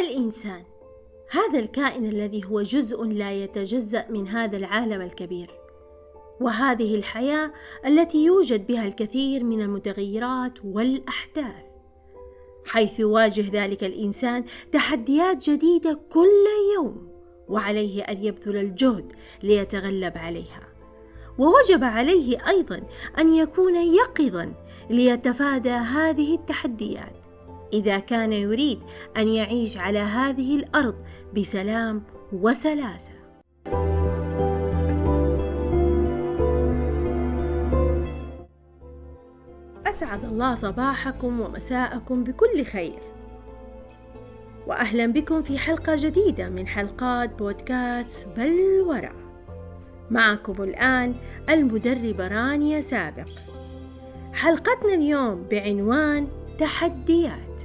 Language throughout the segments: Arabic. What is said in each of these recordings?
الإنسان. هذا الكائن الذي هو جزء لا يتجزأ من هذا العالم الكبير. وهذه الحياة التي يوجد بها الكثير من المتغيرات والأحداث حيث يواجه ذلك الإنسان تحديات جديدة كل يوم وعليه أن يبذل الجهد ليتغلب عليها. ووجب عليه أيضا أن يكون يقظا ليتفادى هذه التحديات. إذا كان يريد أن يعيش على هذه الأرض بسلام وسلاسة. أسعد الله صباحكم ومساءكم بكل خير. وأهلا بكم في حلقة جديدة من حلقات بودكاست بلورة معكم الآن المدربة رانيا سابق. حلقتنا اليوم بعنوان تحديات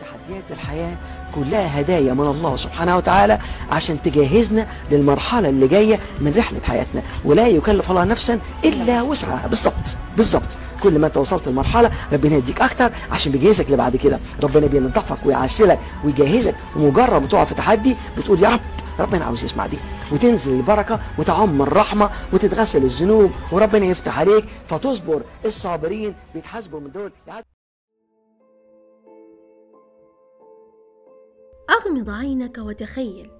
تحديات الحياة كلها هدايا من الله سبحانه وتعالى عشان تجهزنا للمرحلة اللي جاية من رحلة حياتنا. ولا يكلف الله نفسا إلا وسعها. بالظبط بالظبط كل ما أنت وصلت لمرحلة ربنا يديك أكتر عشان بيجهزك لبعد كده. ربنا بينضفك ويعسلك ويجهزك. ومجرد ما تقع في تحدي بتقول يا رب ربنا عاوز يسمع دي. وتنزل البركة وتعم الرحمة وتتغسل الذنوب وربنا يفتح عليك. فتصبر الصابرين بيتحاسبوا من دول. أغمض عينك وتخيل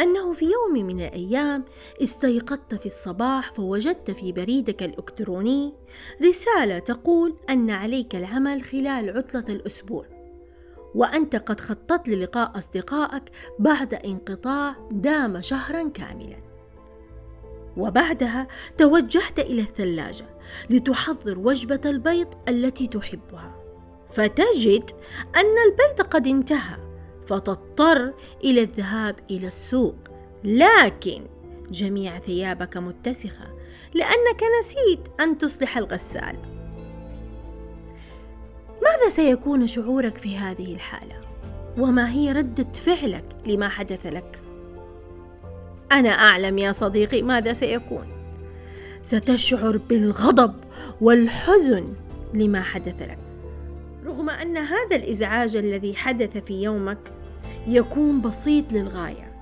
أنه في يوم من الأيام استيقظت في الصباح فوجدت في بريدك الإلكتروني رسالة تقول أن عليك العمل خلال عطلة الأسبوع. وأنت قد خططت للقاء أصدقائك بعد انقطاع دام شهرا كاملا. وبعدها توجهت إلى الثلاجة لتحضر وجبة البيض التي تحبها. فتجد أن البيض قد انتهى فتضطر إلى الذهاب إلى السوق. لكن جميع ثيابك متسخة لأنك نسيت أن تصلح الغسالة ماذا سيكون شعورك في هذه الحالة؟ وما هي ردة فعلك لما حدث لك؟ أنا أعلم يا صديقي ماذا سيكون ستشعر بالغضب والحزن لما حدث لك رغم أن هذا الإزعاج الذي حدث في يومك يكون بسيط للغاية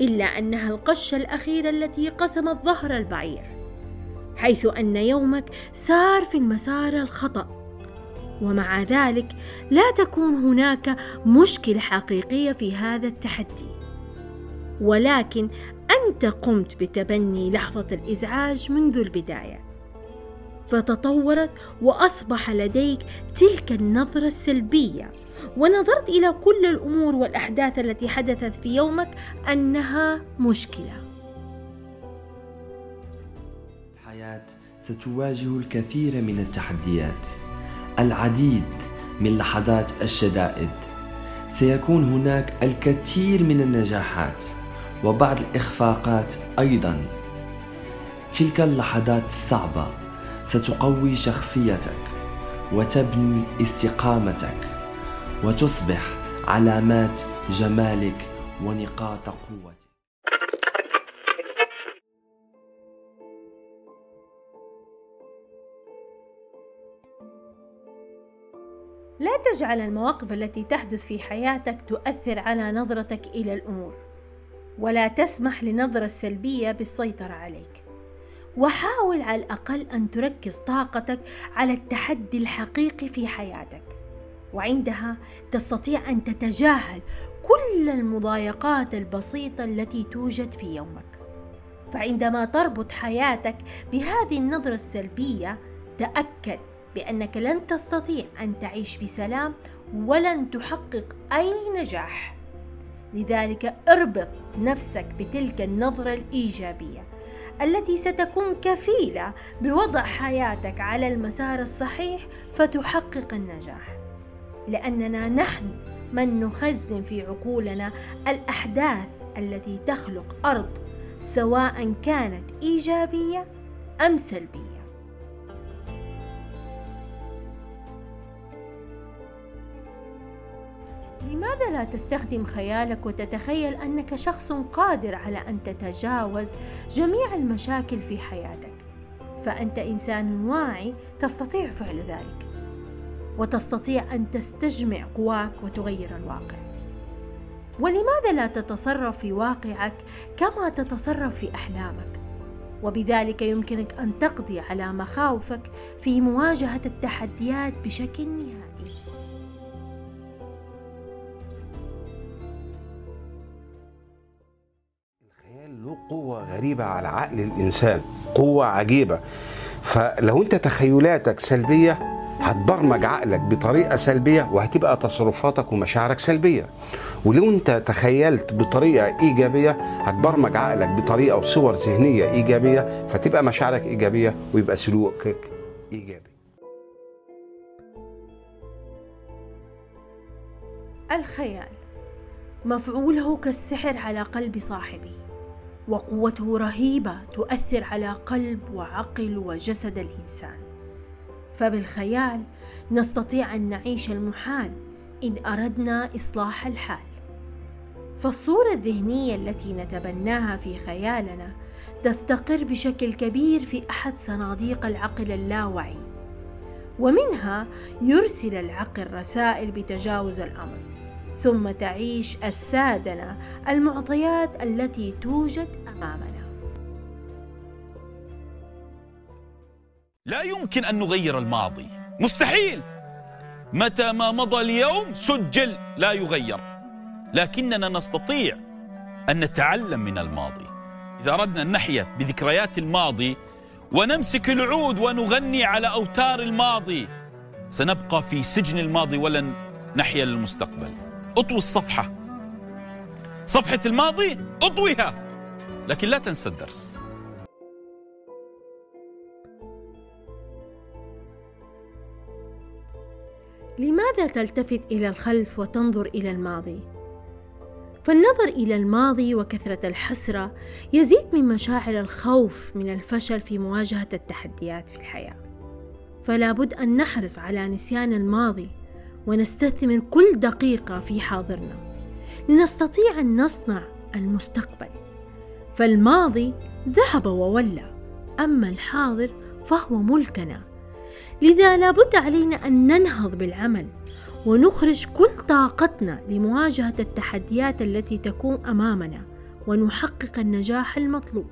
إلا أنها القشة الأخيرة التي قسمت ظهر البعير حيث أن يومك سار في المسار الخطأ ومع ذلك لا تكون هناك مشكلة حقيقية في هذا التحدي. ولكن أنت قمت بتبني لحظة الإزعاج منذ البداية. فتطورت وأصبح لديك تلك النظرة السلبية. ونظرت إلى كل الأمور والأحداث التي حدثت في يومك أنها مشكلة. الحياة ستواجه الكثير من التحديات. العديد من لحظات الشدائد. سيكون هناك الكثير من النجاحات وبعض الإخفاقات أيضا. تلك اللحظات الصعبة ستقوي شخصيتك وتبني استقامتك وتصبح علامات جمالك ونقاط قوتك. لا تجعل المواقف التي تحدث في حياتك تؤثر على نظرتك إلى الأمور ولا تسمح للنظره السلبيه بالسيطرة عليك. وحاول على الأقل أن تركز طاقتك على التحدي الحقيقي في حياتك وعندها تستطيع أن تتجاهل كل المضايقات البسيطة التي توجد في يومك. فعندما تربط حياتك بهذه النظرة السلبية تأكد بأنك لن تستطيع أن تعيش بسلام ولن تحقق أي نجاح. لذلك اربط نفسك بتلك النظرة الإيجابية التي ستكون كفيلة بوضع حياتك على المسار الصحيح فتحقق النجاح. لأننا نحن من نخزن في عقولنا الأحداث التي تخلق أرض سواء كانت إيجابية أم سلبية. لماذا لا تستخدم خيالك وتتخيل أنك شخص قادر على أن تتجاوز جميع المشاكل في حياتك؟ فأنت إنسان واعي تستطيع فعل ذلك وتستطيع أن تستجمع قواك وتغير الواقع. ولماذا لا تتصرف في واقعك كما تتصرف في أحلامك؟ وبذلك يمكنك أن تقضي على مخاوفك في مواجهة التحديات بشكل نهائي. له قوة غريبة على عقل الإنسان قوة عجيبة. فلو أنت تخيلاتك سلبية هتبرمج عقلك بطريقة سلبية وهتبقى تصرفاتك ومشاعرك سلبية. ولو أنت تخيلت بطريقة إيجابية هتبرمج عقلك بطريقة وصور ذهنية إيجابية فتبقى مشاعرك إيجابية ويبقى سلوكك إيجابي. الخيال مفعوله كالسحر على قلب صاحبه. وقوته رهيبة تؤثر على قلب وعقل وجسد الإنسان. فبالخيال نستطيع أن نعيش المحال إن أردنا إصلاح الحال. فالصورة الذهنية التي نتبناها في خيالنا تستقر بشكل كبير في أحد صناديق العقل اللاوعي ومنها يرسل العقل رسائل بتجاوز الأمر. ثم تعيش السادنة المعطيات التي توجد أمامنا. لا يمكن أن نغير الماضي. مستحيل! متى ما مضى اليوم سجل لا يغير. لكننا نستطيع أن نتعلم من الماضي. إذا أردنا أن نحيا بذكريات الماضي ونمسك العود ونغني على أوتار الماضي سنبقى في سجن الماضي ولن نحيا للمستقبل. أطوي الصفحة. صفحة الماضي أطويها. لكن لا تنسى الدرس. لماذا تلتفت إلى الخلف وتنظر إلى الماضي؟ فالنظر إلى الماضي وكثرة الحسرة يزيد من مشاعر الخوف من الفشل في مواجهة التحديات في الحياة. فلا بد أن نحرص على نسيان الماضي ونستثمر كل دقيقة في حاضرنا لنستطيع أن نصنع المستقبل فالماضي ذهب وولى أما الحاضر فهو ملكنا لذا لابد علينا أن ننهض بالعمل ونخرج كل طاقتنا لمواجهة التحديات التي تكون أمامنا ونحقق النجاح المطلوب.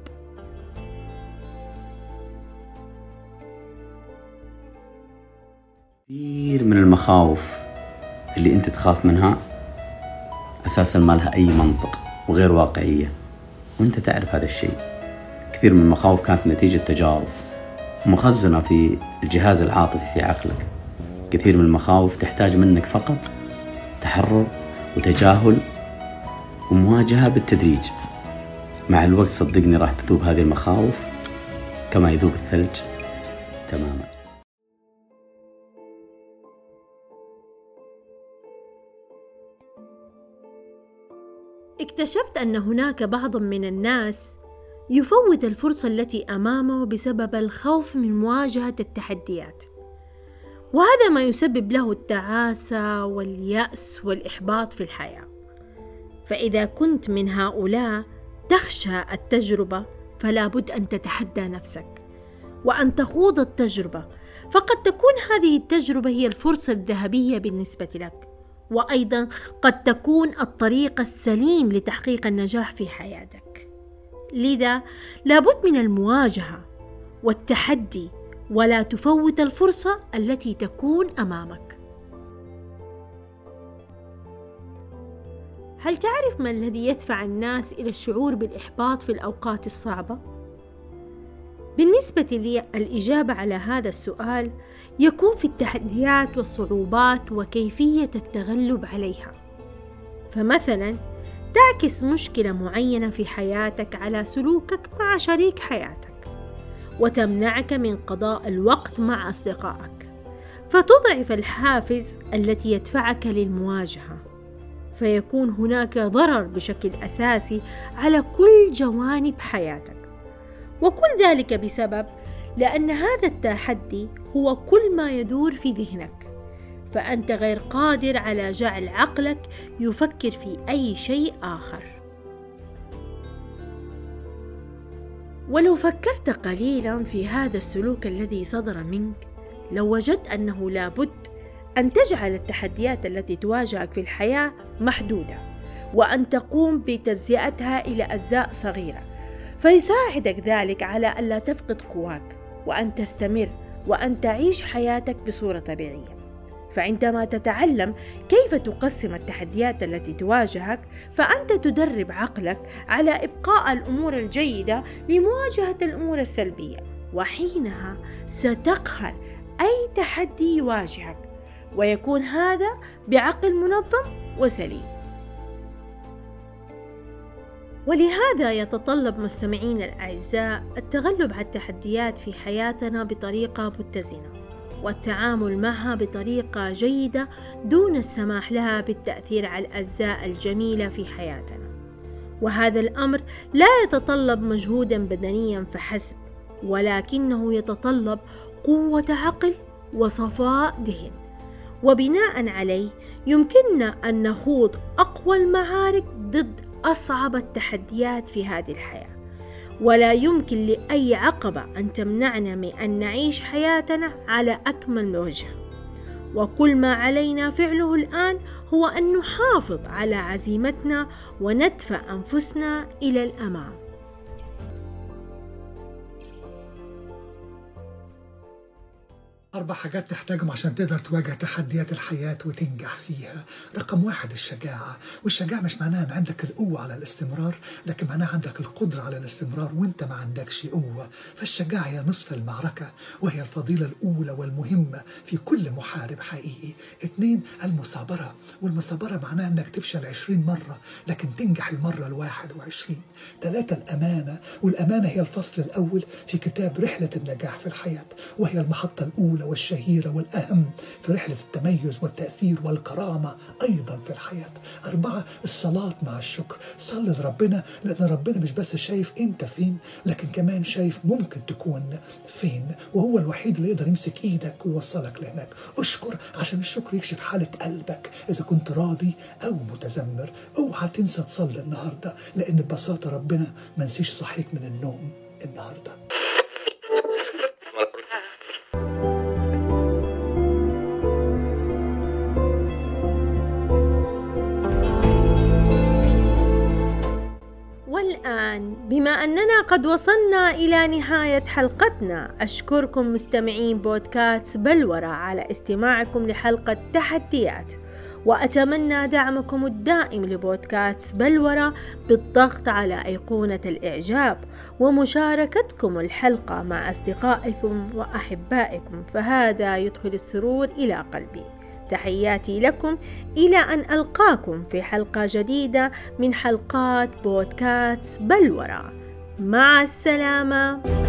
كثير من المخاوف اللي انت تخاف منها أساسا ما لها أي منطق وغير واقعية. وانت تعرف هذا الشيء. كثير من المخاوف كانت نتيجة تجارب مخزنة في الجهاز العاطفي في عقلك. كثير من المخاوف تحتاج منك فقط تحرر وتجاهل ومواجهة بالتدريج. مع الوقت صدقني راح تذوب هذه المخاوف كما يذوب الثلج تماما. اكتشفت أن هناك بعض من الناس يفوت الفرصة التي أمامه بسبب الخوف من مواجهة التحديات. وهذا ما يسبب له التعاسة واليأس والإحباط في الحياة. فإذا كنت من هؤلاء تخشى التجربة فلا بد أن تتحدى نفسك وأن تخوض التجربة. فقد تكون هذه التجربة هي الفرصة الذهبية بالنسبة لك. وأيضا قد تكون الطريق السليم لتحقيق النجاح في حياتك. لذا لابد من المواجهة والتحدي ولا تفوت الفرصة التي تكون أمامك. هل تعرف ما الذي يدفع الناس إلى الشعور بالإحباط في الأوقات الصعبة؟ بالنسبة لي الإجابة على هذا السؤال يكون في التحديات والصعوبات وكيفية التغلب عليها. فمثلا تعكس مشكلة معينة في حياتك على سلوكك مع شريك حياتك وتمنعك من قضاء الوقت مع أصدقائك. فتضعف الحافز التي يدفعك للمواجهة. فيكون هناك ضرر بشكل أساسي على كل جوانب حياتك. وكل ذلك بسبب لأن هذا التحدي هو كل ما يدور في ذهنك فأنت غير قادر على جعل عقلك يفكر في أي شيء آخر. ولو فكرت قليلا في هذا السلوك الذي صدر منك لو وجدت أنه لابد أن تجعل التحديات التي تواجهك في الحياة محدودة وأن تقوم بتجزئتها إلى أجزاء صغيرة فيساعدك ذلك على ألا تفقد قواك وأن تستمر وأن تعيش حياتك بصورة طبيعية. فعندما تتعلم كيف تقسم التحديات التي تواجهك فأنت تدرب عقلك على إبقاء الأمور الجيدة لمواجهة الأمور السلبية وحينها ستقهر أي تحدي يواجهك. ويكون هذا بعقل منظم وسليم. ولهذا يتطلب مستمعين الأعزاء التغلب على التحديات في حياتنا بطريقة متزنة والتعامل معها بطريقة جيدة دون السماح لها بالتأثير على الأجزاء الجميلة في حياتنا. وهذا الأمر لا يتطلب مجهودا بدنيا فحسب، ولكنه يتطلب قوة عقل وصفاء ذهن. وبناء عليه يمكننا أن نخوض أقوى المعارك ضد أصعب التحديات في هذه الحياة. ولا يمكن لأي عقبة أن تمنعنا من أن نعيش حياتنا على أكمل وجه وكل ما علينا فعله الآن هو أن نحافظ على عزيمتنا وندفع أنفسنا إلى الأمام أربع حاجات تحتاجهم عشان تقدر تواجه تحديات الحياة وتنجح فيها. رقم واحد الشجاعة والشجاعة مش معناها أن عندك القوة على الاستمرار لكن معناها عندك القدرة على الاستمرار وإنت ما عندكش قوة. فالشجاعة هي نصف المعركة وهي الفضيلة الأولى والمهمة في كل محارب حقيقي. اثنين المثابرة والمثابرة معناها أنك تفشل عشرين مرة لكن تنجح المرة الواحد وعشرين. ثلاثة الأمانة والأمانة هي الفصل الأول في كتاب رحلة النجاح في الحياة وهي المحطة الأولى والشهيرة والأهم في رحلة التميز والتأثير والكرامة أيضا في الحياة. أربعة الصلاة مع الشكر. صلي لربنا لأن ربنا مش بس شايف أنت فين لكن كمان شايف ممكن تكون فين وهو الوحيد اللي يقدر يمسك إيدك ويوصلك لهناك. أشكر عشان الشكر يكشف حالة قلبك. إذا كنت راضي أو متذمر أوعى تنسى تصلي النهاردة لأن ببساطة ربنا ما نسيش صحيك من النوم النهارده. بما أننا قد وصلنا إلى نهاية حلقتنا أشكركم مستمعين بودكاست بلورة على استماعكم لحلقة تحديات وأتمنى دعمكم الدائم لبودكاست بلورة بالضغط على أيقونة الإعجاب ومشاركتكم الحلقة مع أصدقائكم وأحبائكم فهذا يدخل السرور إلى قلبي. تحياتي لكم. إلى أن ألقاكم في حلقة جديدة من حلقات بودكاست بلورة مع السلامة.